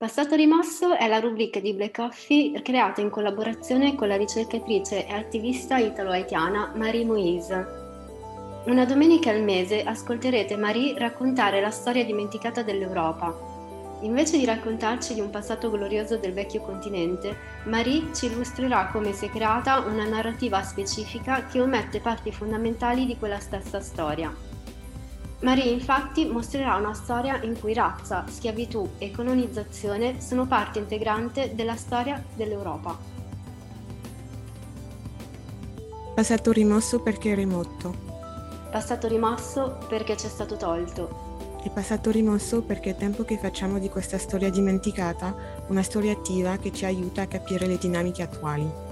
Passato rimosso è la rubrica di Black Coffee creata in collaborazione con la ricercatrice e attivista italo-haitiana Marie Moise. Una domenica al mese ascolterete Marie raccontare la storia dimenticata dell'Europa. Invece di raccontarci di un passato glorioso del vecchio continente, Marie ci illustrerà come si è creata una narrativa specifica che omette parti fondamentali di quella stessa storia. Marie infatti mostrerà una storia in cui razza, schiavitù e colonizzazione sono parte integrante della storia dell'Europa. Passato rimosso perché è remoto. Passato rimosso perché ci è stato tolto. E passato rimosso perché è tempo che facciamo di questa storia dimenticata una storia attiva che ci aiuta a capire le dinamiche attuali.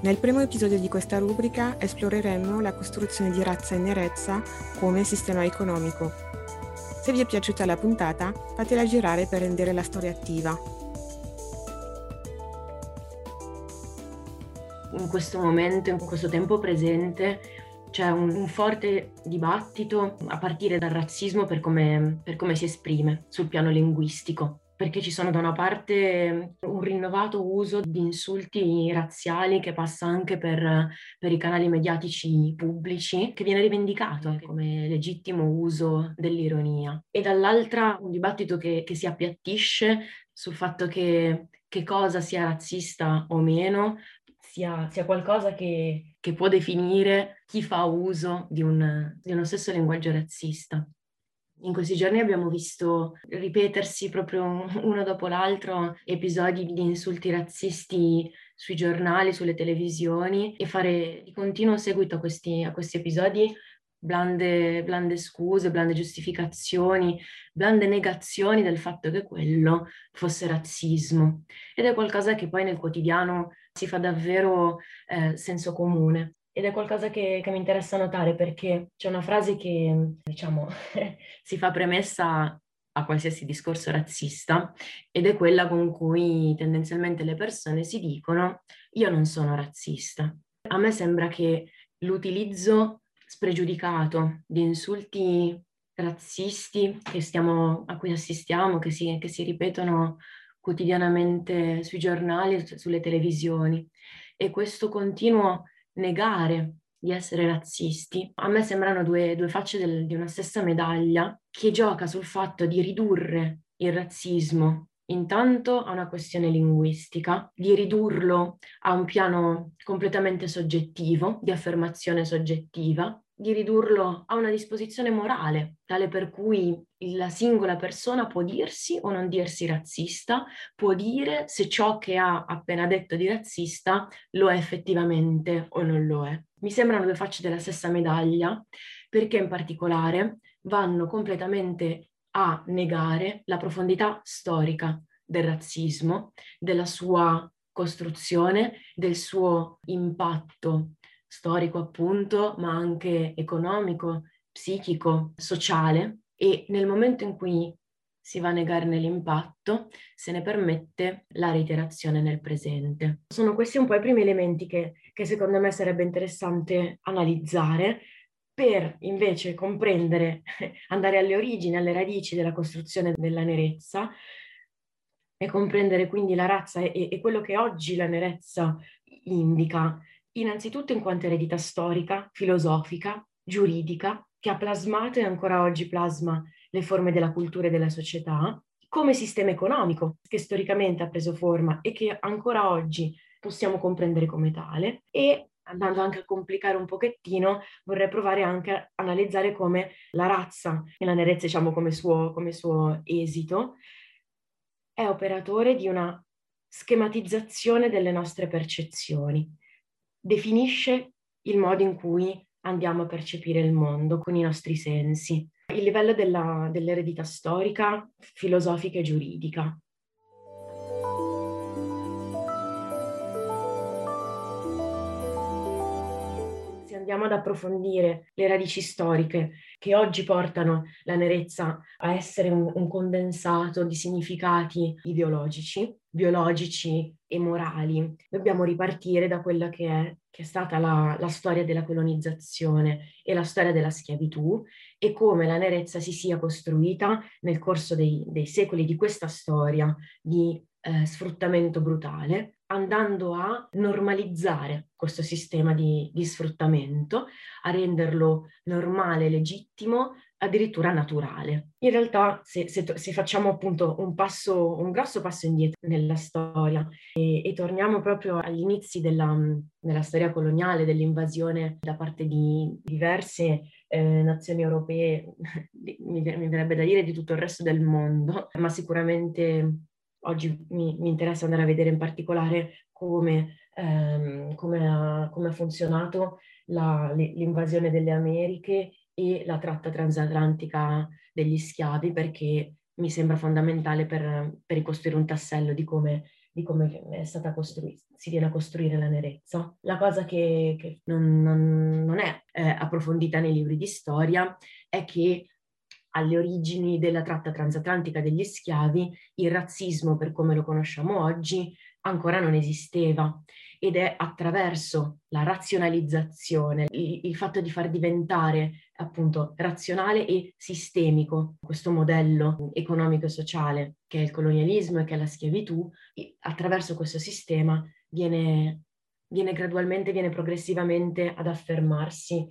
Nel primo episodio di questa rubrica esploreremo la costruzione di razza e nerezza come sistema economico. Se vi è piaciuta la puntata, fatela girare per rendere la storia attiva. In questo momento, in questo tempo presente, c'è un, un, forte dibattito a partire dal razzismo per come, per come si esprime sul piano linguistico perché ci sono da una parte un rinnovato uso di insulti razziali che passa anche per, per i canali mediatici pubblici, che viene rivendicato come legittimo uso dell'ironia. E dall'altra un dibattito che, che si appiattisce sul fatto che, che cosa sia razzista o meno sia, sia qualcosa che, che, può definire chi fa uso di, un, di uno stesso linguaggio razzista. In questi giorni abbiamo visto ripetersi proprio uno dopo l'altro episodi di insulti razzisti sui giornali, sulle televisioni e fare di continuo seguito a questi, a questi episodi blande, blande scuse, blande giustificazioni, blande negazioni del fatto che quello fosse razzismo. Ed è qualcosa che poi nel quotidiano si fa davvero eh, senso comune ed è qualcosa che, che, mi interessa notare perché c'è una frase che, diciamo, si fa premessa a qualsiasi discorso razzista ed è quella con cui tendenzialmente le persone si dicono io non sono razzista. A me sembra che l'utilizzo spregiudicato di insulti razzisti stiamo, a cui assistiamo, che si, che si ripetono quotidianamente sui giornali sulle televisioni e questo continuo negare di essere razzisti, a me sembrano due, due facce del, di una stessa medaglia che gioca sul fatto di ridurre il razzismo intanto a una questione linguistica, di ridurlo a un piano completamente soggettivo, di affermazione soggettiva, di ridurlo a una disposizione morale, tale per cui la singola persona può dirsi o non dirsi razzista, può dire se ciò che ha appena detto di razzista lo è effettivamente o non lo è. Mi sembrano due facce della stessa medaglia perché in particolare vanno completamente a negare la profondità storica del razzismo, della sua costruzione, del suo impatto storico appunto, ma anche economico, psichico, sociale e nel momento in cui si va a negarne l'impatto, se ne permette la reiterazione nel presente. Sono questi un po' i primi elementi che, che secondo me sarebbe interessante analizzare per invece comprendere, andare alle origini, alle radici della costruzione della nerezza e comprendere quindi la razza e, e quello che oggi la nerezza indica innanzitutto in quanto eredità storica, filosofica, giuridica, che ha plasmato e ancora oggi plasma le forme della cultura e della società, come sistema economico che storicamente ha preso forma e che ancora oggi possiamo comprendere come tale. E andando anche a complicare un pochettino, vorrei provare anche a analizzare come la razza e la nerezza, diciamo come suo, come suo esito, è operatore di una schematizzazione delle nostre percezioni definisce il modo in cui andiamo a percepire il mondo con i nostri sensi, il livello della, dell'eredità storica, filosofica e giuridica. Se andiamo ad approfondire le radici storiche che oggi portano la nerezza a essere un, un condensato di significati ideologici, biologici e morali, dobbiamo ripartire da quella che è, che è stata la, la, storia della colonizzazione e la storia della schiavitù e come la nerezza si sia costruita nel corso dei, dei secoli di questa storia di eh, sfruttamento brutale, andando a normalizzare questo sistema di, di sfruttamento, a renderlo normale, legittimo, addirittura naturale. In realtà, se, se, se, facciamo appunto un passo, un grosso passo indietro nella storia e, e torniamo proprio agli inizi della, della, storia coloniale, dell'invasione da parte di diverse eh, nazioni europee, mi, mi verrebbe da dire di tutto il resto del mondo, ma sicuramente oggi mi, mi, interessa andare a vedere in particolare come, ehm, come, ha, come ha, funzionato la, l'invasione delle Americhe e la tratta transatlantica degli schiavi, perché mi sembra fondamentale per, per ricostruire un tassello di come, di come è stata costruita, si viene a costruire la nerezza. La cosa che, che non, non, non, è eh, approfondita nei libri di storia è che alle origini della tratta transatlantica degli schiavi, il razzismo per come lo conosciamo oggi ancora non esisteva ed è attraverso la razionalizzazione, il, il, fatto di far diventare appunto razionale e sistemico questo modello economico e sociale che è il colonialismo e che è la schiavitù, attraverso questo sistema viene, viene gradualmente, viene progressivamente ad affermarsi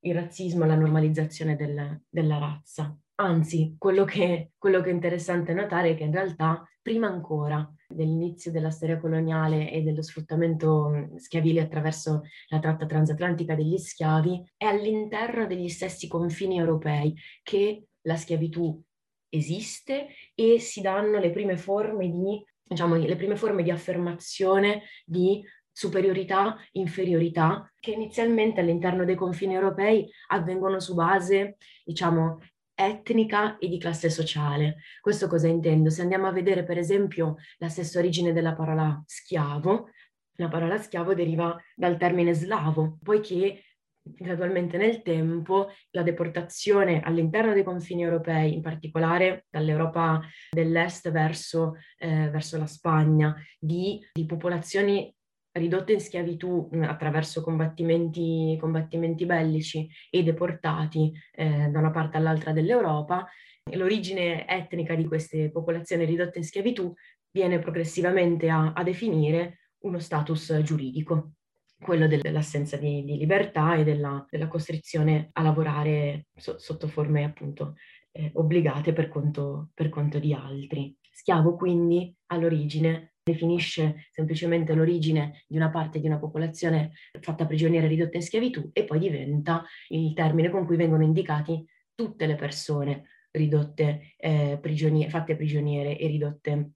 il razzismo la normalizzazione del, della razza. Anzi, quello che, quello che, è interessante notare è che in realtà, prima ancora dell'inizio della storia coloniale e dello sfruttamento schiavile attraverso la tratta transatlantica degli schiavi, è all'interno degli stessi confini europei che la schiavitù esiste e si danno le prime forme di, diciamo, le prime forme di affermazione di superiorità, inferiorità, che inizialmente all'interno dei confini europei avvengono su base, diciamo, etnica e di classe sociale. Questo cosa intendo? Se andiamo a vedere per esempio la stessa origine della parola schiavo, la parola schiavo deriva dal termine slavo, poiché gradualmente nel tempo la deportazione all'interno dei confini europei, in particolare dall'Europa dell'Est verso, eh, verso la Spagna, di, di popolazioni ridotte in schiavitù attraverso combattimenti, combattimenti, bellici e deportati eh, da una parte all'altra dell'Europa, l'origine etnica di queste popolazioni ridotte in schiavitù viene progressivamente a, a definire uno status giuridico, quello dell'assenza di, di libertà e della, della, costrizione a lavorare so, sotto forme appunto eh, obbligate per conto, per conto di altri. Schiavo quindi all'origine definisce semplicemente l'origine di una parte di una popolazione fatta prigioniera ridotta in schiavitù e poi diventa il termine con cui vengono indicati tutte le persone ridotte, eh, prigioniere, fatte prigioniere e ridotte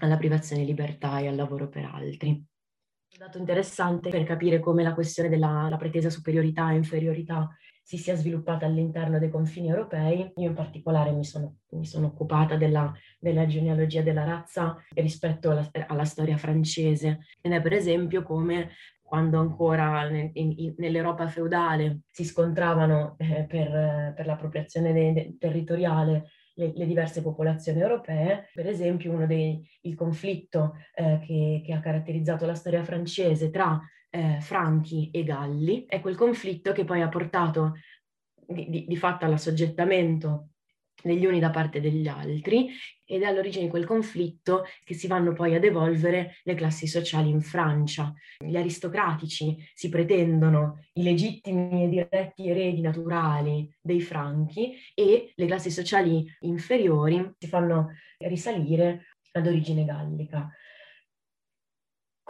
alla privazione di libertà e al lavoro per altri. Un dato interessante per capire come la questione della pretesa superiorità e inferiorità si sia sviluppata all'interno dei confini europei. Io in particolare mi sono, mi sono occupata della, della, genealogia della razza rispetto alla, alla storia francese ed è per esempio come quando ancora in, in, nell'Europa feudale si scontravano eh, per, per, l'appropriazione de, de, territoriale le, le, diverse popolazioni europee. Per esempio, uno dei, il conflitto eh, che, che, ha caratterizzato la storia francese tra eh, Franchi e Galli, è quel conflitto che poi ha portato di, di, di fatto all'assoggettamento degli uni da parte degli altri ed è all'origine di quel conflitto che si vanno poi ad evolvere le classi sociali in Francia. Gli aristocratici si pretendono i legittimi e diretti eredi naturali dei franchi e le classi sociali inferiori si fanno risalire ad origine gallica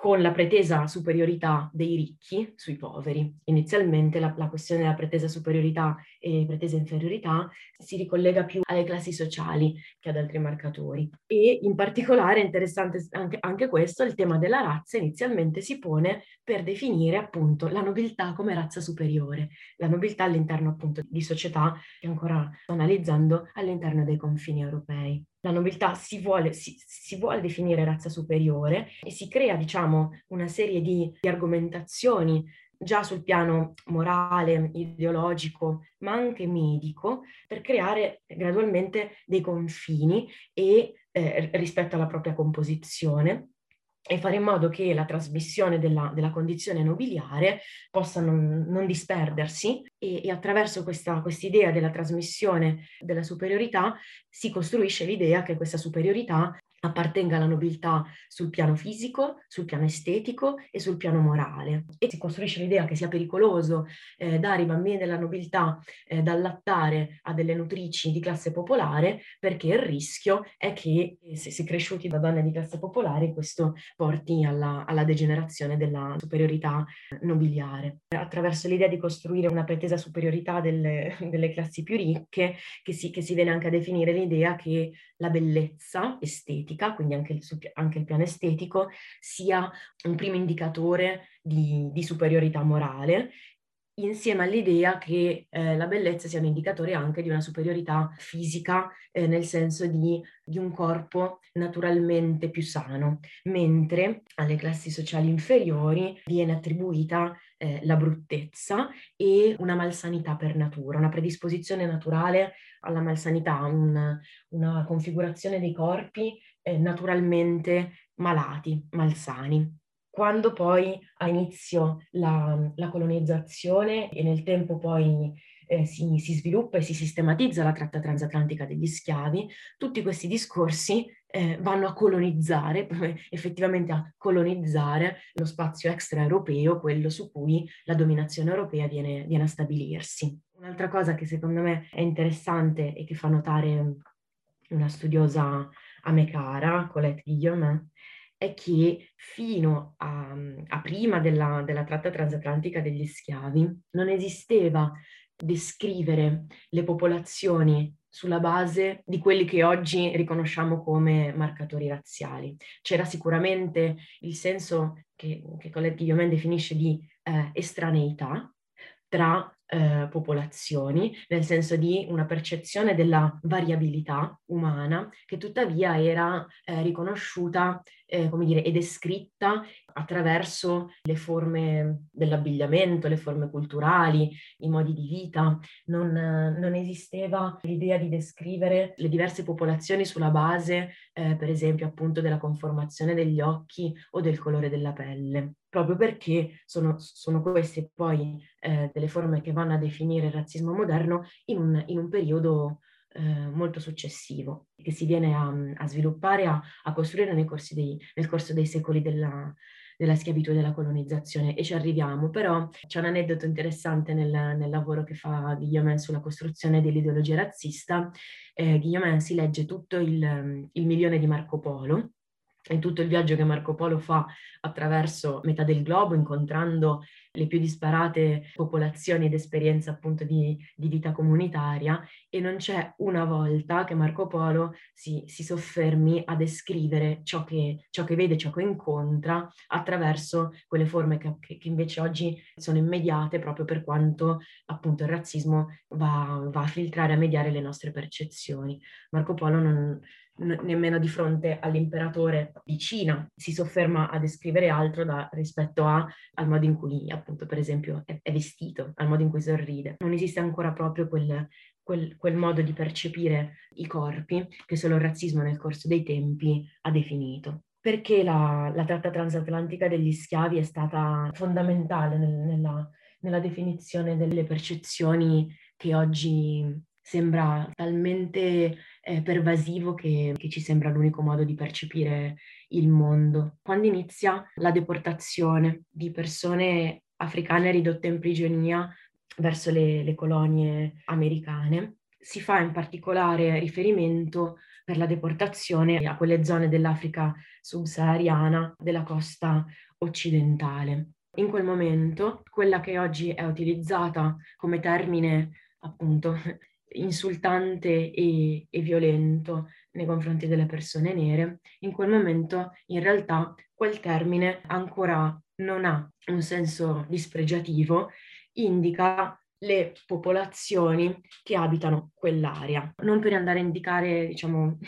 con la pretesa superiorità dei ricchi sui poveri. Inizialmente la, la, questione della pretesa superiorità e pretesa inferiorità si ricollega più alle classi sociali che ad altri marcatori. E in particolare è interessante anche, anche questo, il tema della razza inizialmente si pone per definire appunto la nobiltà come razza superiore, la nobiltà all'interno appunto di società che ancora sto analizzando all'interno dei confini europei la nobiltà si vuole, si, si vuole, definire razza superiore e si crea, diciamo, una serie di, di argomentazioni già sul piano morale, ideologico, ma anche medico, per creare gradualmente dei confini e eh, rispetto alla propria composizione e fare in modo che la trasmissione della, della condizione nobiliare possa non, non, disperdersi e, e attraverso questa idea della trasmissione della superiorità si costruisce l'idea che questa superiorità appartenga alla nobiltà sul piano fisico, sul piano estetico e sul piano morale. E si costruisce l'idea che sia pericoloso eh, dare i bambini della nobiltà eh, da allattare a delle nutrici di classe popolare perché il rischio è che eh, se si è cresciuti da donne di classe popolare questo porti alla, alla degenerazione della superiorità nobiliare. Attraverso l'idea di costruire una pretesa superiorità delle, delle classi più ricche che si, che si viene anche a definire l'idea che la bellezza estetica, quindi anche il, anche il piano estetico, sia un primo indicatore di, di superiorità morale insieme all'idea che eh, la bellezza sia un indicatore anche di una superiorità fisica, eh, nel senso di, di, un corpo naturalmente più sano, mentre alle classi sociali inferiori viene attribuita eh, la bruttezza e una malsanità per natura, una predisposizione naturale alla malsanità, un, una configurazione dei corpi eh, naturalmente malati, malsani quando poi ha inizio la, la colonizzazione e nel tempo poi eh, si, si, sviluppa e si sistematizza la tratta transatlantica degli schiavi, tutti questi discorsi eh, vanno a colonizzare, effettivamente a colonizzare lo spazio extraeuropeo, quello su cui la dominazione europea viene, viene a stabilirsi. Un'altra cosa che secondo me è interessante e che fa notare una studiosa a me cara, Colette Guillaume, è che fino a, a prima della, della tratta transatlantica degli schiavi non esisteva descrivere le popolazioni sulla base di quelli che oggi riconosciamo come marcatori razziali. C'era sicuramente il senso che, che Colette Guillaumin definisce di eh, estraneità tra eh, popolazioni, nel senso di una percezione della variabilità umana che tuttavia era eh, riconosciuta, eh, come dire, e descritta attraverso le forme dell'abbigliamento, le forme culturali, i modi di vita. Non, non esisteva l'idea di descrivere le diverse popolazioni sulla base, eh, per esempio, appunto della conformazione degli occhi o del colore della pelle proprio perché sono, sono queste poi eh, delle forme che vanno a definire il razzismo moderno in un, in un periodo eh, molto successivo, che si viene a, a sviluppare, a, a costruire dei, nel, corso dei secoli della, della schiavitù e della colonizzazione e ci arriviamo, però c'è un aneddoto interessante nel, nel lavoro che fa Guillaumin sulla costruzione dell'ideologia razzista. Eh, Guillaumin si legge tutto il, il milione di Marco Polo, in tutto il viaggio che Marco Polo fa attraverso metà del globo, incontrando le più disparate popolazioni ed esperienze appunto di, di vita comunitaria e non c'è una volta che Marco Polo si, si soffermi a descrivere ciò che, ciò che, vede, ciò che incontra attraverso quelle forme che, che, invece oggi sono immediate proprio per quanto appunto il razzismo va, va a filtrare, a mediare le nostre percezioni. Marco Polo non, nemmeno di fronte all'imperatore di Cina, si sofferma a descrivere altro da, rispetto a, al modo in cui appunto per esempio è, è, vestito, al modo in cui sorride. Non esiste ancora proprio quel, quel, quel modo di percepire i corpi che solo il razzismo nel corso dei tempi ha definito perché la, la, tratta transatlantica degli schiavi è stata fondamentale nel, nella, nella, definizione delle percezioni che oggi sembra talmente eh, pervasivo che, che ci sembra l'unico modo di percepire il mondo. Quando inizia la deportazione di persone africane ridotte in prigionia verso le, le colonie americane, si fa in particolare riferimento per la deportazione a quelle zone dell'Africa subsahariana della costa occidentale. In quel momento, quella che oggi è utilizzata come termine appunto insultante e, e violento nei confronti delle persone nere, in quel momento in realtà quel termine ancora non ha un senso dispregiativo, indica le popolazioni che abitano quell'area, non per andare a indicare, diciamo,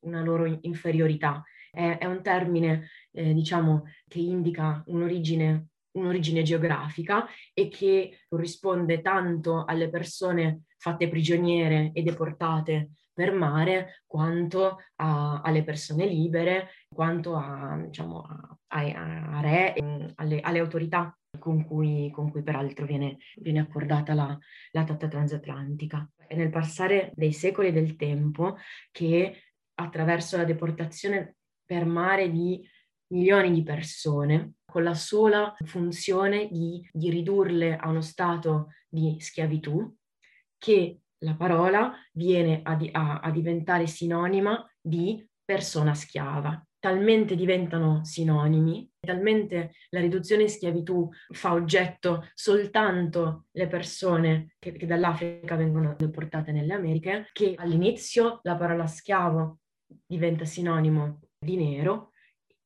una loro inferiorità. È, è un termine, eh, diciamo, che indica un'origine un'origine geografica e che corrisponde tanto alle persone fatte prigioniere e deportate per mare, quanto a, alle persone libere, quanto a, diciamo, a, a re, alle, alle autorità con cui, con cui peraltro viene, viene accordata la, la tratta transatlantica. È nel passare dei secoli del tempo che attraverso la deportazione per mare di milioni di persone, con la sola funzione di, di ridurle a uno stato di schiavitù, che la parola viene a, a, a diventare sinonima di persona schiava. Talmente diventano sinonimi, talmente la riduzione in schiavitù fa oggetto soltanto le persone che, che, dall'Africa vengono deportate nelle Americhe, che all'inizio la parola schiavo diventa sinonimo di nero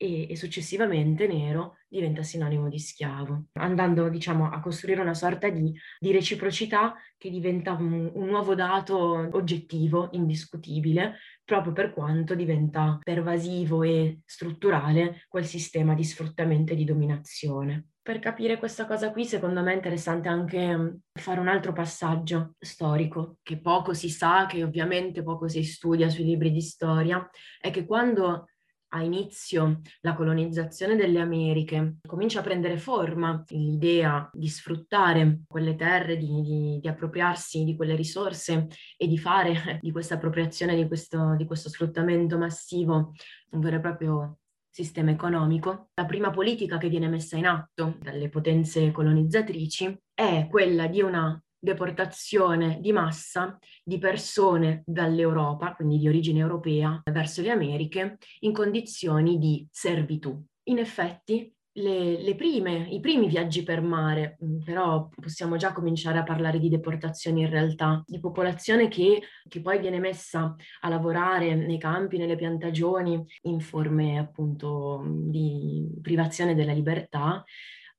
e, e successivamente nero diventa sinonimo di schiavo, andando diciamo a costruire una sorta di, di reciprocità che diventa un, un, nuovo dato oggettivo, indiscutibile, proprio per quanto diventa pervasivo e strutturale quel sistema di sfruttamento e di dominazione. Per capire questa cosa qui, secondo me è interessante anche mm, fare un altro passaggio storico, che poco si sa, che ovviamente poco si studia sui libri di storia, è che quando ha inizio la colonizzazione delle Americhe, comincia a prendere forma l'idea di sfruttare quelle terre, di, di, di appropriarsi di quelle risorse e di fare di questa appropriazione, di questo, di questo sfruttamento massivo un vero e proprio sistema economico, la prima politica che viene messa in atto dalle potenze colonizzatrici è quella di una deportazione di massa di persone dall'Europa, quindi di origine europea, verso le Americhe in condizioni di servitù. In effetti, le, le prime, i primi viaggi per mare, mm, però possiamo già cominciare a parlare di deportazioni in realtà, di popolazione che, che poi viene messa a lavorare nei campi, nelle piantagioni, in forme appunto di privazione della libertà,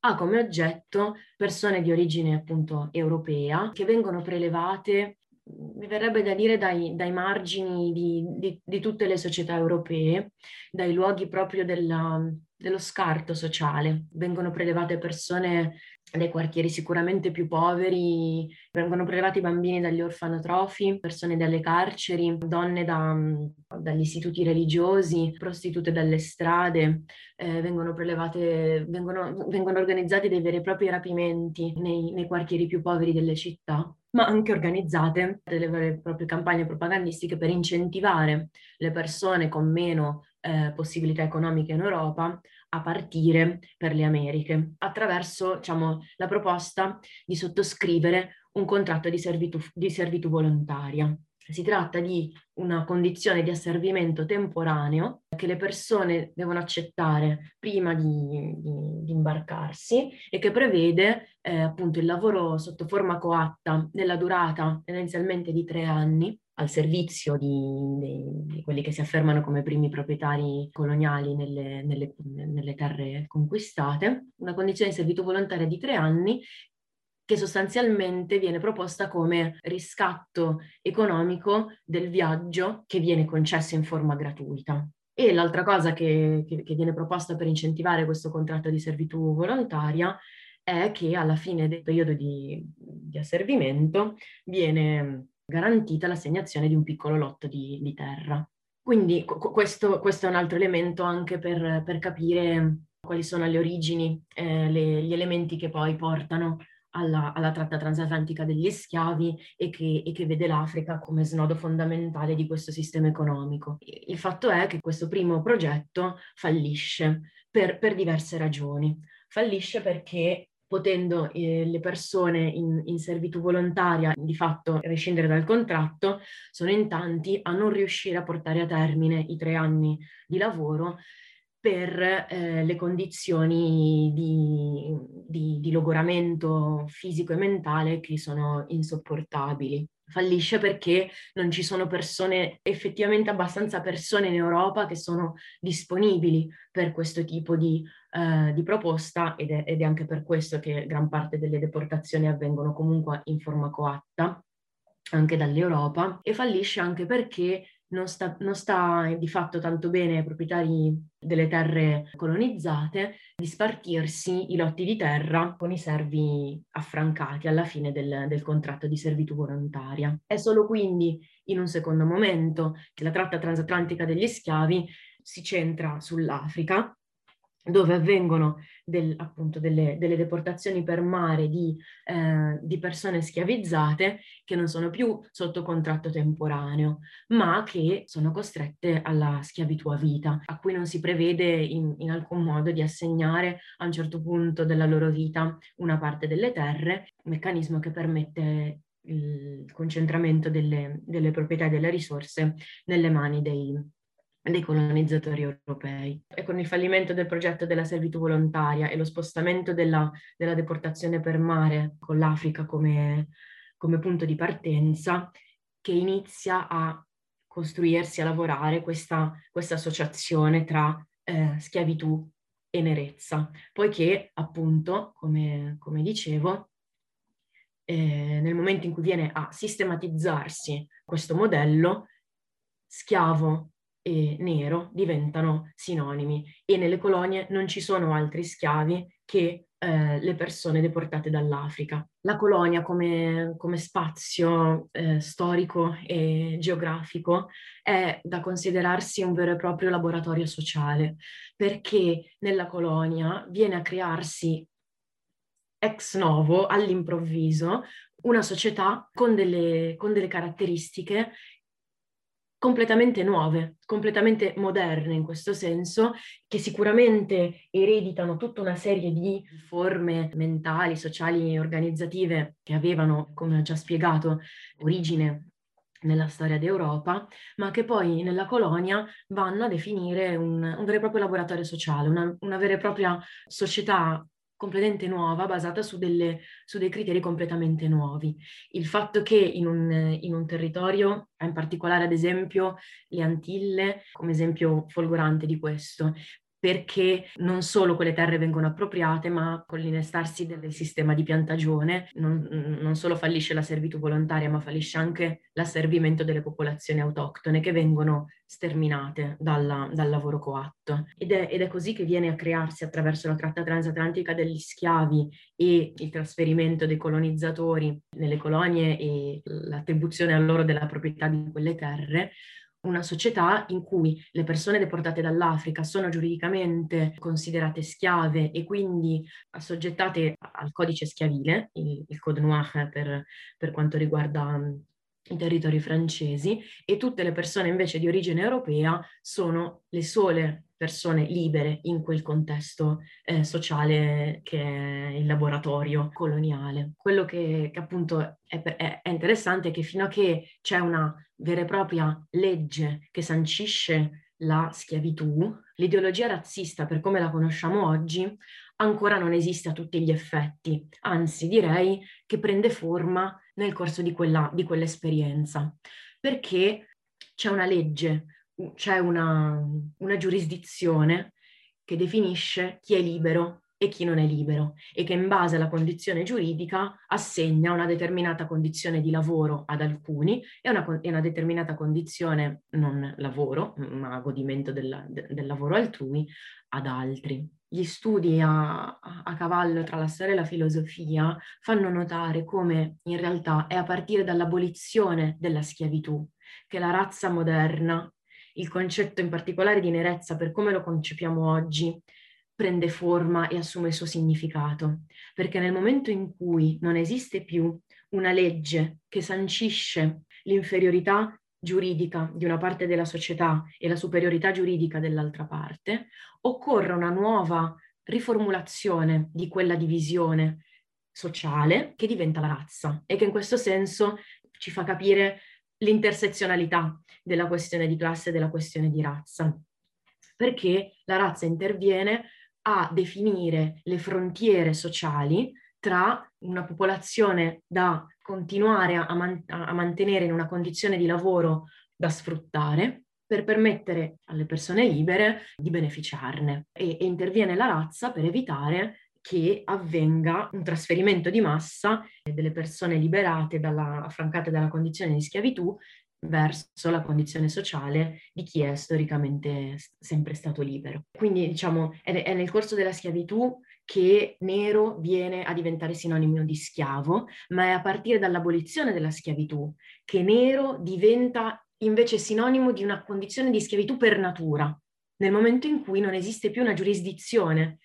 ha come oggetto persone di origine appunto europea che vengono prelevate mi verrebbe da dire dai, dai margini di, di, di, tutte le società europee, dai luoghi proprio della, dello scarto sociale. Vengono prelevate persone dai quartieri sicuramente più poveri, vengono prelevati bambini dagli orfanotrofi, persone dalle carceri, donne da, dagli istituti religiosi, prostitute dalle strade, eh, vengono prelevate, vengono, vengono, organizzati dei veri e propri rapimenti nei, nei quartieri più poveri delle città ma anche organizzate delle vere e proprie campagne propagandistiche per incentivare le persone con meno eh, possibilità economiche in Europa a partire per le Americhe attraverso diciamo, la proposta di sottoscrivere un contratto di servitù, di servitù volontaria. Si tratta di una condizione di asservimento temporaneo che le persone devono accettare prima di, di, di imbarcarsi e che prevede eh, appunto il lavoro sotto forma coatta della durata tendenzialmente di tre anni al servizio di, di, quelli che si affermano come primi proprietari coloniali nelle, nelle, nelle terre conquistate, una condizione di servitù volontaria di tre anni che sostanzialmente viene proposta come riscatto economico del viaggio che viene concesso in forma gratuita. E l'altra cosa che, che, che viene proposta per incentivare questo contratto di servitù volontaria è che alla fine del periodo di, di asservimento viene garantita l'assegnazione di un piccolo lotto di, di terra. Quindi questo, questo, è un altro elemento anche per, per capire quali sono le origini, eh, le, gli elementi che poi portano alla, alla tratta transatlantica degli schiavi e che, e che, vede l'Africa come snodo fondamentale di questo sistema economico. Il fatto è che questo primo progetto fallisce per, per diverse ragioni. Fallisce perché potendo eh, le persone in, in, servitù volontaria di fatto rescindere dal contratto, sono in tanti a non riuscire a portare a termine i tre anni di lavoro per eh, le condizioni di, di, di logoramento fisico e mentale che sono insopportabili fallisce perché non ci sono persone, effettivamente abbastanza persone in Europa che sono disponibili per questo tipo di, uh, di proposta ed è, ed è, anche per questo che gran parte delle deportazioni avvengono comunque in forma coatta anche dall'Europa e fallisce anche perché non sta, non sta, di fatto tanto bene ai proprietari delle terre colonizzate di spartirsi i lotti di terra con i servi affrancati alla fine del, del contratto di servitù volontaria. È solo quindi in un secondo momento che la tratta transatlantica degli schiavi si centra sull'Africa dove avvengono del, appunto delle, delle, deportazioni per mare di, eh, di, persone schiavizzate che non sono più sotto contratto temporaneo, ma che sono costrette alla schiavitù a vita, a cui non si prevede in, in alcun modo di assegnare a un certo punto della loro vita una parte delle terre, meccanismo che permette il concentramento delle, delle proprietà e delle risorse nelle mani dei, dei colonizzatori europei. E con il fallimento del progetto della servitù volontaria e lo spostamento della, della deportazione per mare con l'Africa come, come punto di partenza, che inizia a costruirsi, a lavorare questa, questa associazione tra eh, schiavitù e nerezza, poiché appunto, come, come dicevo, eh, nel momento in cui viene a sistematizzarsi questo modello, schiavo e nero diventano sinonimi e nelle colonie non ci sono altri schiavi che eh, le persone deportate dall'Africa. La colonia come, come spazio eh, storico e geografico è da considerarsi un vero e proprio laboratorio sociale perché nella colonia viene a crearsi ex novo, all'improvviso, una società con delle, con delle caratteristiche completamente nuove, completamente moderne in questo senso, che sicuramente ereditano tutta una serie di forme mentali, sociali e organizzative che avevano, come ho già spiegato, origine nella storia d'Europa, ma che poi nella colonia vanno a definire un, un vero e proprio laboratorio sociale, una, una vera e propria società completamente nuova, basata su, delle, su, dei criteri completamente nuovi. Il fatto che in un, in un territorio, in particolare ad esempio le Antille, come esempio folgorante di questo, perché non solo quelle terre vengono appropriate, ma con l'innestarsi del sistema di piantagione non, non, solo fallisce la servitù volontaria, ma fallisce anche l'asservimento delle popolazioni autoctone che vengono sterminate dalla, dal lavoro coatto. Ed è, ed è così che viene a crearsi attraverso la tratta transatlantica degli schiavi e il trasferimento dei colonizzatori nelle colonie e l'attribuzione a loro della proprietà di quelle terre, una società in cui le persone deportate dall'Africa sono giuridicamente considerate schiave e quindi assoggettate al codice schiavile, il, il Code Noir per, per quanto riguarda i territori francesi, e tutte le persone invece di origine europea sono le sole persone libere in quel contesto eh, sociale che è il laboratorio coloniale. Quello che, che appunto è, è, è, interessante è che fino a che c'è una vera e propria legge che sancisce la schiavitù, l'ideologia razzista per come la conosciamo oggi ancora non esiste a tutti gli effetti, anzi direi che prende forma nel corso di, quella, di quell'esperienza, perché c'è una legge c'è una, una giurisdizione che definisce chi è libero e chi non è libero e che in base alla condizione giuridica assegna una determinata condizione di lavoro ad alcuni e una, e una determinata condizione, non lavoro, ma godimento del, del lavoro altrui, ad altri. Gli studi a, a, cavallo tra la storia e la filosofia fanno notare come in realtà è a partire dall'abolizione della schiavitù che la razza moderna il concetto in particolare di nerezza, per come lo concepiamo oggi, prende forma e assume il suo significato, perché nel momento in cui non esiste più una legge che sancisce l'inferiorità giuridica di una parte della società e la superiorità giuridica dell'altra parte, occorre una nuova riformulazione di quella divisione sociale che diventa la razza e che in questo senso ci fa capire l'intersezionalità della questione di classe e della questione di razza, perché la razza interviene a definire le frontiere sociali tra una popolazione da continuare a, man- a mantenere in una condizione di lavoro da sfruttare per permettere alle persone libere di beneficiarne e, e interviene la razza per evitare che avvenga un trasferimento di massa delle persone liberate, dalla, affrancate dalla condizione di schiavitù, verso la condizione sociale di chi è storicamente sempre stato libero. Quindi diciamo è, è nel corso della schiavitù che nero viene a diventare sinonimo di schiavo, ma è a partire dall'abolizione della schiavitù che nero diventa invece sinonimo di una condizione di schiavitù per natura, nel momento in cui non esiste più una giurisdizione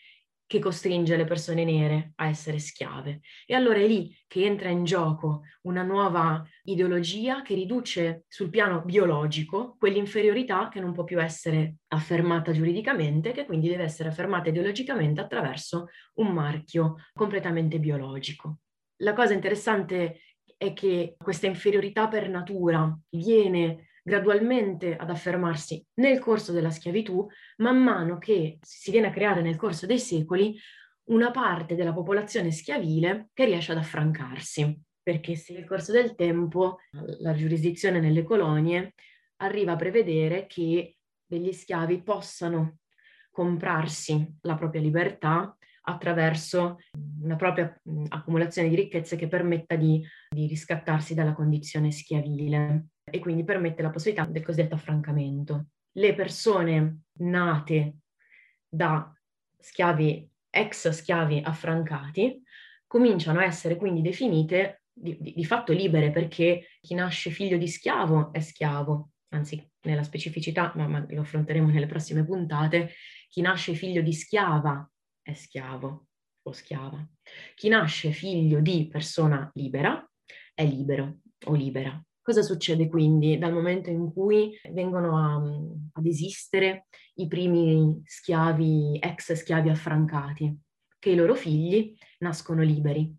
che costringe le persone nere a essere schiave. E allora è lì che entra in gioco una nuova ideologia che riduce sul piano biologico quell'inferiorità che non può più essere affermata giuridicamente, che quindi deve essere affermata ideologicamente attraverso un marchio completamente biologico. La cosa interessante è che questa inferiorità per natura viene gradualmente ad affermarsi nel corso della schiavitù, man mano che si viene a creare nel corso dei secoli una parte della popolazione schiavile che riesce ad affrancarsi, perché se nel corso del tempo la giurisdizione nelle colonie arriva a prevedere che degli schiavi possano comprarsi la propria libertà attraverso una propria accumulazione di ricchezze che permetta di, di riscattarsi dalla condizione schiavile e quindi permette la possibilità del cosiddetto affrancamento. Le persone nate da schiavi, ex schiavi affrancati, cominciano a essere quindi definite di, di, di fatto libere perché chi nasce figlio di schiavo è schiavo, anzi nella specificità, ma, ma lo affronteremo nelle prossime puntate, chi nasce figlio di schiava è schiavo o schiava. Chi nasce figlio di persona libera è libero o libera. Cosa succede quindi dal momento in cui vengono a, ad esistere i primi schiavi, ex schiavi affrancati? Che i loro figli nascono liberi.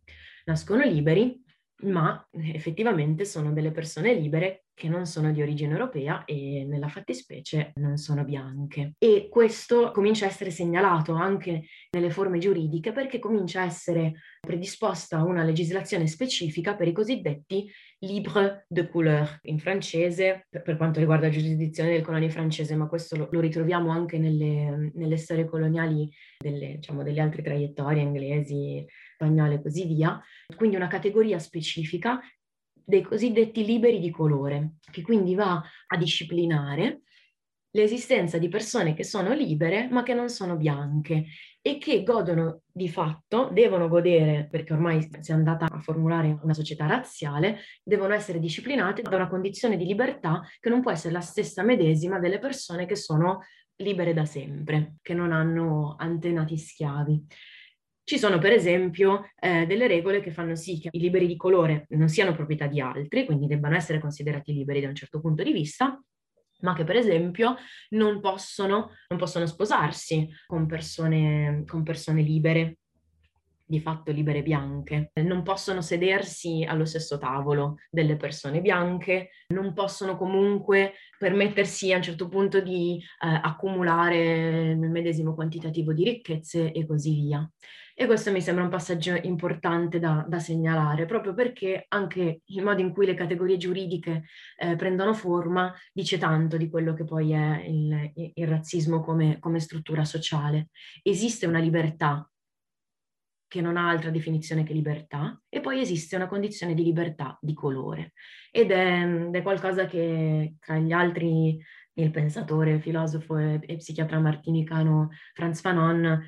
Nascono liberi, ma effettivamente sono delle persone libere che non sono di origine europea e nella fattispecie non sono bianche. E questo comincia a essere segnalato anche nelle forme giuridiche perché comincia a essere predisposta una legislazione specifica per i cosiddetti libre de couleur in francese per, per quanto riguarda la giurisdizione del colonie francese, ma questo lo, lo ritroviamo anche nelle, nelle storie coloniali delle, diciamo, delle altre traiettorie inglesi, spagnole e così via. Quindi una categoria specifica dei cosiddetti liberi di colore, che quindi va a disciplinare l'esistenza di persone che sono libere ma che non sono bianche e che godono di fatto, devono godere, perché ormai si è andata a formulare una società razziale, devono essere disciplinate da una condizione di libertà che non può essere la stessa medesima delle persone che sono libere da sempre, che non hanno antenati schiavi. Ci sono per esempio eh, delle regole che fanno sì che i liberi di colore non siano proprietà di altri, quindi debbano essere considerati liberi da un certo punto di vista, ma che per esempio non possono, non possono sposarsi con persone, con persone libere, di fatto libere bianche, non possono sedersi allo stesso tavolo delle persone bianche, non possono comunque permettersi a un certo punto di eh, accumulare il medesimo quantitativo di ricchezze e così via. E questo mi sembra un passaggio importante da, da, segnalare, proprio perché anche il modo in cui le categorie giuridiche eh, prendono forma dice tanto di quello che poi è il, il razzismo come, come struttura sociale. Esiste una libertà che non ha altra definizione che libertà, e poi esiste una condizione di libertà di colore. Ed è, è qualcosa che tra gli altri il pensatore, filosofo e, e psichiatra martinicano Franz Fanon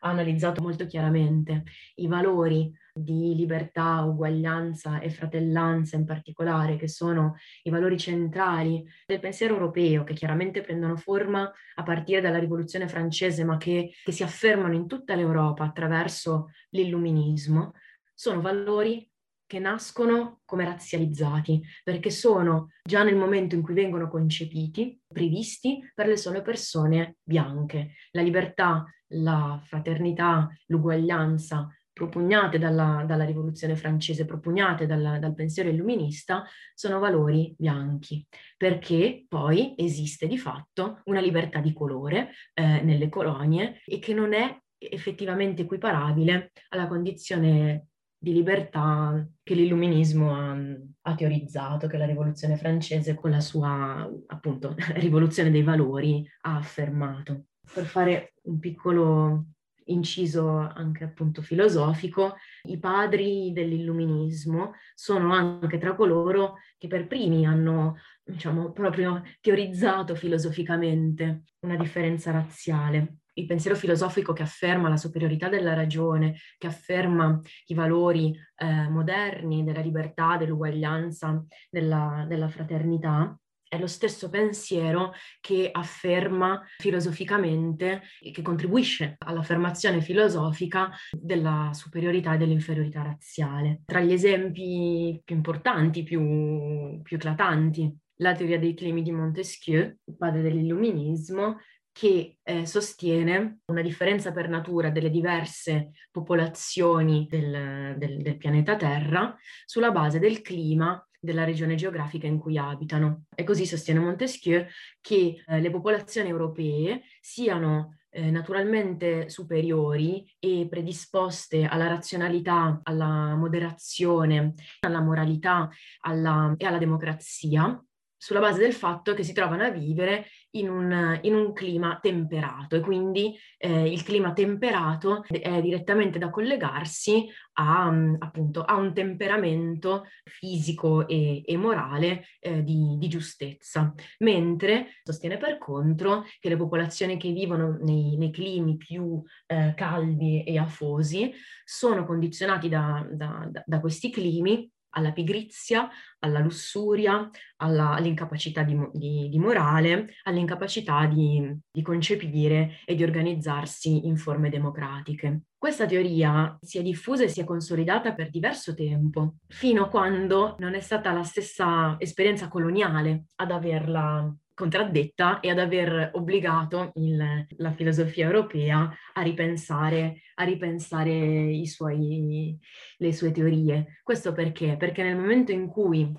ha analizzato molto chiaramente i valori di libertà, uguaglianza e fratellanza in particolare, che sono i valori centrali del pensiero europeo, che chiaramente prendono forma a partire dalla rivoluzione francese, ma che, che si affermano in tutta l'Europa attraverso l'illuminismo, sono valori che nascono come razzializzati, perché sono già nel momento in cui vengono concepiti, previsti per le sole persone bianche. La libertà, la fraternità, l'uguaglianza propugnate dalla, dalla rivoluzione francese, propugnate dalla, dal pensiero illuminista, sono valori bianchi, perché poi esiste di fatto una libertà di colore eh, nelle colonie e che non è effettivamente equiparabile alla condizione di libertà che l'illuminismo ha, ha, teorizzato, che la rivoluzione francese con la sua appunto rivoluzione dei valori ha affermato per fare un piccolo inciso anche appunto filosofico, i padri dell'illuminismo sono anche tra coloro che per primi hanno, diciamo, proprio teorizzato filosoficamente una differenza razziale. Il pensiero filosofico che afferma la superiorità della ragione, che afferma i valori eh, moderni della libertà, dell'uguaglianza, della, della fraternità, è lo stesso pensiero che afferma filosoficamente e che contribuisce all'affermazione filosofica della superiorità e dell'inferiorità razziale. Tra gli esempi più importanti, più, più eclatanti, la teoria dei climi di Montesquieu, padre dell'illuminismo, che eh, sostiene una differenza per natura delle diverse popolazioni del, del, del pianeta Terra sulla base del clima della regione geografica in cui abitano. E così sostiene Montesquieu che eh, le popolazioni europee siano eh, naturalmente superiori e predisposte alla razionalità, alla moderazione, alla moralità alla, e alla democrazia, sulla base del fatto che si trovano a vivere in un, in un clima temperato e quindi eh, il clima temperato è direttamente da collegarsi a, appunto, a un temperamento fisico e, e morale eh, di, di, giustezza, mentre sostiene per contro che le popolazioni che vivono nei, nei climi più eh, caldi e afosi sono condizionati da, da, da questi climi alla pigrizia, alla lussuria, alla, all'incapacità di, di, di, morale, all'incapacità di, di concepire e di organizzarsi in forme democratiche. Questa teoria si è diffusa e si è consolidata per diverso tempo, fino a quando non è stata la stessa esperienza coloniale ad averla contraddetta e ad aver obbligato il, la filosofia europea a ripensare, a ripensare suoi, le sue teorie. Questo perché? Perché nel momento in cui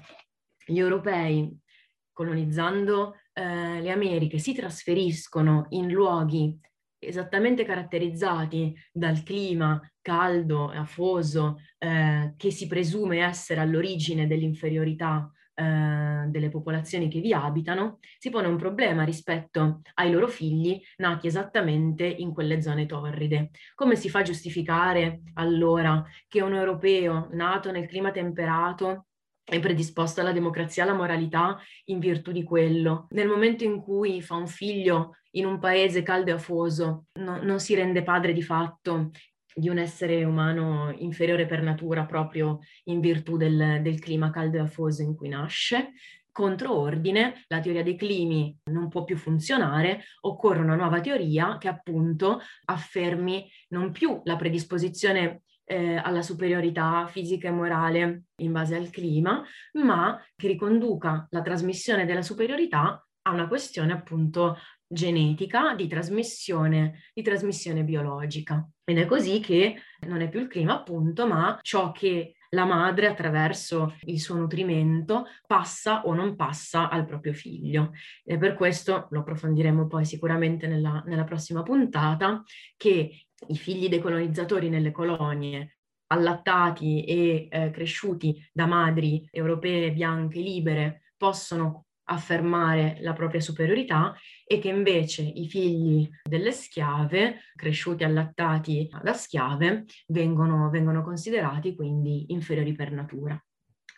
gli europei, colonizzando eh, le Americhe, si trasferiscono in luoghi esattamente caratterizzati dal clima caldo e afoso eh, che si presume essere all'origine dell'inferiorità eh, delle popolazioni che vi abitano, si pone un problema rispetto ai loro figli nati esattamente in quelle zone torride. Come si fa a giustificare allora che un europeo nato nel clima temperato è predisposto alla democrazia e alla moralità in virtù di quello. Nel momento in cui fa un figlio in un paese caldo e afoso, no, non si rende padre di fatto di un essere umano inferiore per natura proprio in virtù del, del clima caldo e afoso in cui nasce. Contro ordine, la teoria dei climi non può più funzionare, occorre una nuova teoria che appunto affermi non più la predisposizione eh, alla superiorità fisica e morale in base al clima, ma che riconduca la trasmissione della superiorità a una questione appunto genetica di trasmissione, di trasmissione biologica. Ed è così che non è più il clima, appunto, ma ciò che la madre attraverso il suo nutrimento passa o non passa al proprio figlio. E per questo lo approfondiremo poi sicuramente nella, nella prossima puntata, che i figli dei colonizzatori nelle colonie allattati e eh, cresciuti da madri europee bianche libere possono affermare la propria superiorità e che invece i figli delle schiave, cresciuti allattati da schiave, vengono, vengono considerati quindi inferiori per natura.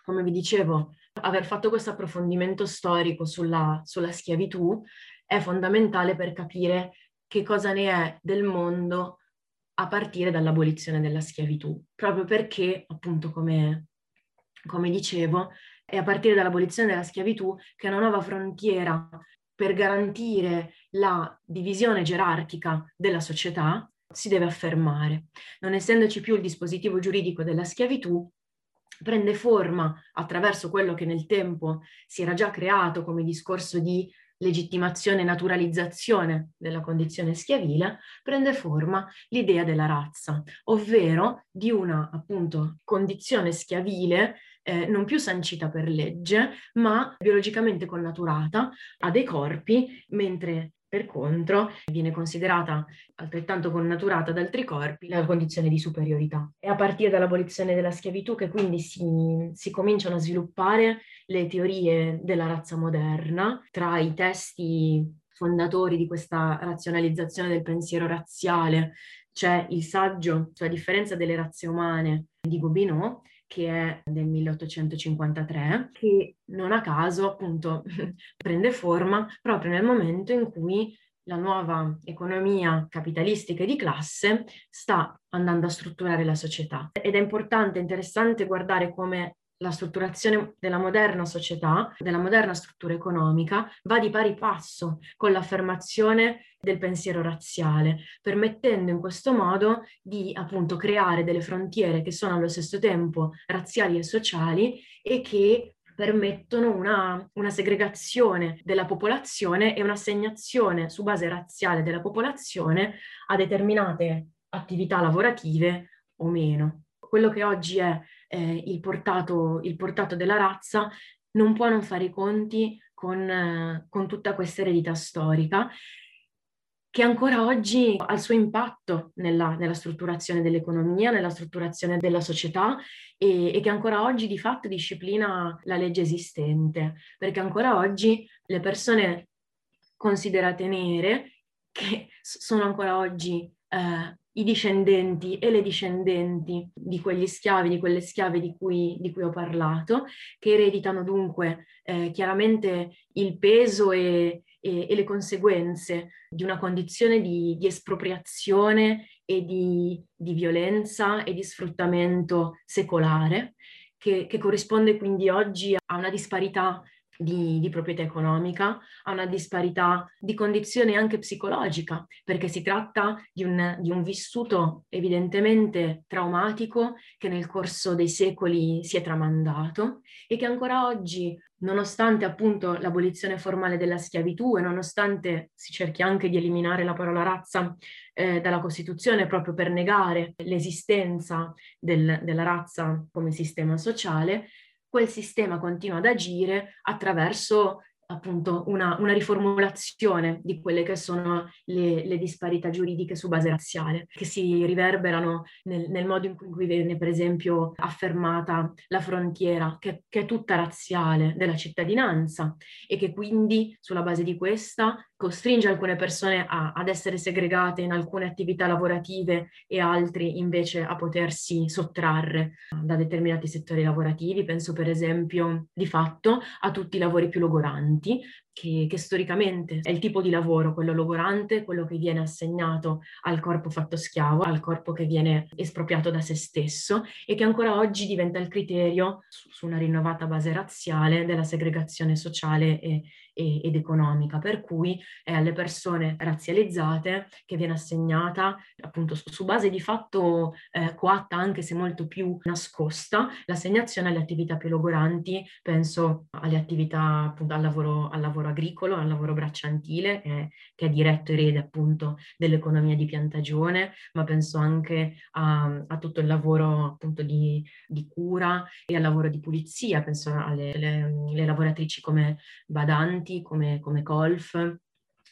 Come vi dicevo, aver fatto questo approfondimento storico sulla, sulla schiavitù è fondamentale per capire che cosa ne è del mondo a partire dall'abolizione della schiavitù, proprio perché, appunto, come, come dicevo, è a partire dall'abolizione della schiavitù che una nuova frontiera per garantire la divisione gerarchica della società si deve affermare. Non essendoci più il dispositivo giuridico della schiavitù, prende forma attraverso quello che nel tempo si era già creato come discorso di legittimazione e naturalizzazione della condizione schiavile, prende forma l'idea della razza, ovvero di una appunto condizione schiavile eh, non più sancita per legge, ma biologicamente connaturata a dei corpi, mentre per contro, viene considerata altrettanto connaturata ad altri corpi la condizione di superiorità. È a partire dall'abolizione della schiavitù che quindi si, si cominciano a sviluppare le teorie della razza moderna. Tra i testi fondatori di questa razionalizzazione del pensiero razziale c'è il saggio sulla differenza delle razze umane di Gobineau, che è del 1853, che non a caso appunto prende forma proprio nel momento in cui la nuova economia capitalistica e di classe sta andando a strutturare la società. Ed è importante, interessante guardare come la strutturazione della moderna società, della moderna struttura economica, va di pari passo con l'affermazione del pensiero razziale, permettendo in questo modo di appunto creare delle frontiere che sono allo stesso tempo razziali e sociali e che permettono una, una, segregazione della popolazione e un'assegnazione su base razziale della popolazione a determinate attività lavorative o meno. Quello che oggi è eh, il, portato, il, portato, della razza non può non fare i conti con, eh, con tutta questa eredità storica che ancora oggi ha il suo impatto nella, nella strutturazione dell'economia, nella strutturazione della società e, e, che ancora oggi di fatto disciplina la legge esistente, perché ancora oggi le persone considerate nere, che sono ancora oggi eh, i discendenti e le discendenti di quegli schiavi, di quelle schiave di cui, di cui ho parlato, che ereditano dunque eh, chiaramente il peso e, e, e le conseguenze di una condizione di, di espropriazione e di, di, violenza e di sfruttamento secolare, che, che corrisponde quindi oggi a una disparità di, di, proprietà economica, a una disparità di condizione anche psicologica, perché si tratta di un, di un, vissuto evidentemente traumatico che nel corso dei secoli si è tramandato e che ancora oggi nonostante appunto l'abolizione formale della schiavitù e nonostante si cerchi anche di eliminare la parola razza eh, dalla Costituzione proprio per negare l'esistenza del, della razza come sistema sociale, quel sistema continua ad agire attraverso appunto una, una, riformulazione di quelle che sono le, le, disparità giuridiche su base razziale, che si riverberano nel, nel, modo in cui viene per esempio affermata la frontiera, che, che è tutta razziale, della cittadinanza e che quindi sulla base di questa costringe alcune persone a, ad essere segregate in alcune attività lavorative e altri invece a potersi sottrarre da determinati settori lavorativi. Penso per esempio di fatto a tutti i lavori più logoranti, che, che, storicamente è il tipo di lavoro, quello logorante, quello che viene assegnato al corpo fatto schiavo, al corpo che viene espropriato da se stesso e che ancora oggi diventa il criterio su, su una rinnovata base razziale della segregazione sociale e, e, ed economica, per cui è alle persone razzializzate che viene assegnata appunto su, su base di fatto eh, coatta, anche se molto più nascosta, l'assegnazione alle attività più logoranti, penso alle attività appunto al lavoro, al lavoro agricolo, al lavoro bracciantile, che, che è diretto erede appunto dell'economia di piantagione, ma penso anche a, a tutto il lavoro appunto di, di, cura e al lavoro di pulizia, penso alle le, le lavoratrici come badanti, come, come golf,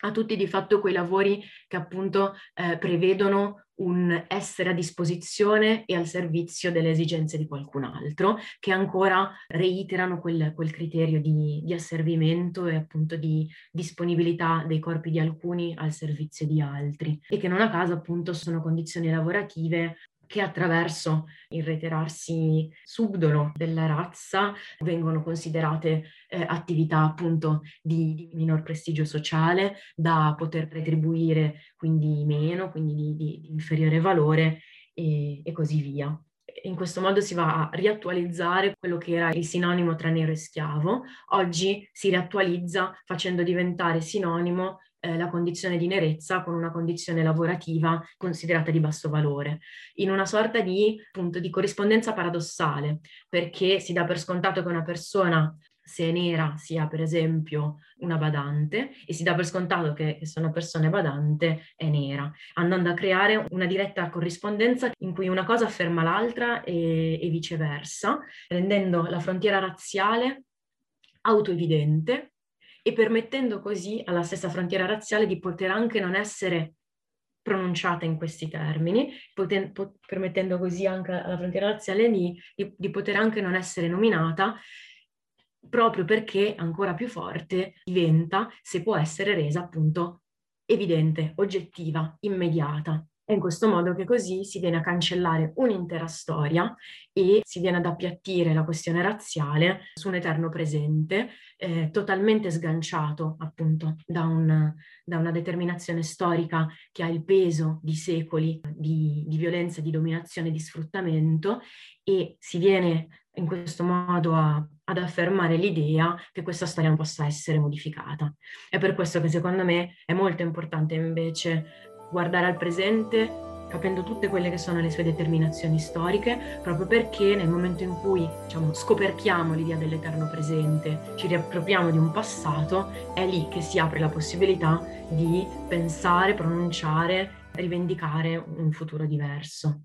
a tutti di fatto quei lavori che appunto eh, prevedono un essere a disposizione e al servizio delle esigenze di qualcun altro, che ancora reiterano quel, quel criterio di, di, asservimento e appunto di disponibilità dei corpi di alcuni al servizio di altri e che non a caso appunto sono condizioni lavorative che attraverso il reiterarsi subdolo della razza vengono considerate eh, attività appunto di, di, minor prestigio sociale da poter retribuire quindi meno, quindi di, di, di inferiore valore e, e così via. In questo modo si va a riattualizzare quello che era il sinonimo tra nero e schiavo. Oggi si riattualizza facendo diventare sinonimo eh, la condizione di nerezza con una condizione lavorativa considerata di basso valore, in una sorta di, appunto, di corrispondenza paradossale, perché si dà per scontato che una persona se è nera sia per esempio una badante e si dà per scontato che, che se una persona è badante è nera, andando a creare una diretta corrispondenza in cui una cosa afferma l'altra e, e viceversa, rendendo la frontiera razziale autoevidente e permettendo così alla stessa frontiera razziale di poter anche non essere pronunciata in questi termini, poten- po- permettendo così anche alla frontiera razziale di, di, di poter anche non essere nominata proprio perché ancora più forte diventa se può essere resa appunto evidente, oggettiva, immediata. È in questo modo che così si viene a cancellare un'intera storia e si viene ad appiattire la questione razziale su un eterno presente, eh, totalmente sganciato appunto da, un, da, una determinazione storica che ha il peso di secoli di, di violenza, di dominazione, di sfruttamento e si viene in questo modo a, ad affermare l'idea che questa storia non possa essere modificata. È per questo che secondo me è molto importante invece guardare al presente capendo tutte quelle che sono le sue determinazioni storiche, proprio perché nel momento in cui diciamo, scoperchiamo l'idea dell'eterno presente, ci riappropriamo di un passato, è lì che si apre la possibilità di pensare, pronunciare, rivendicare un futuro diverso.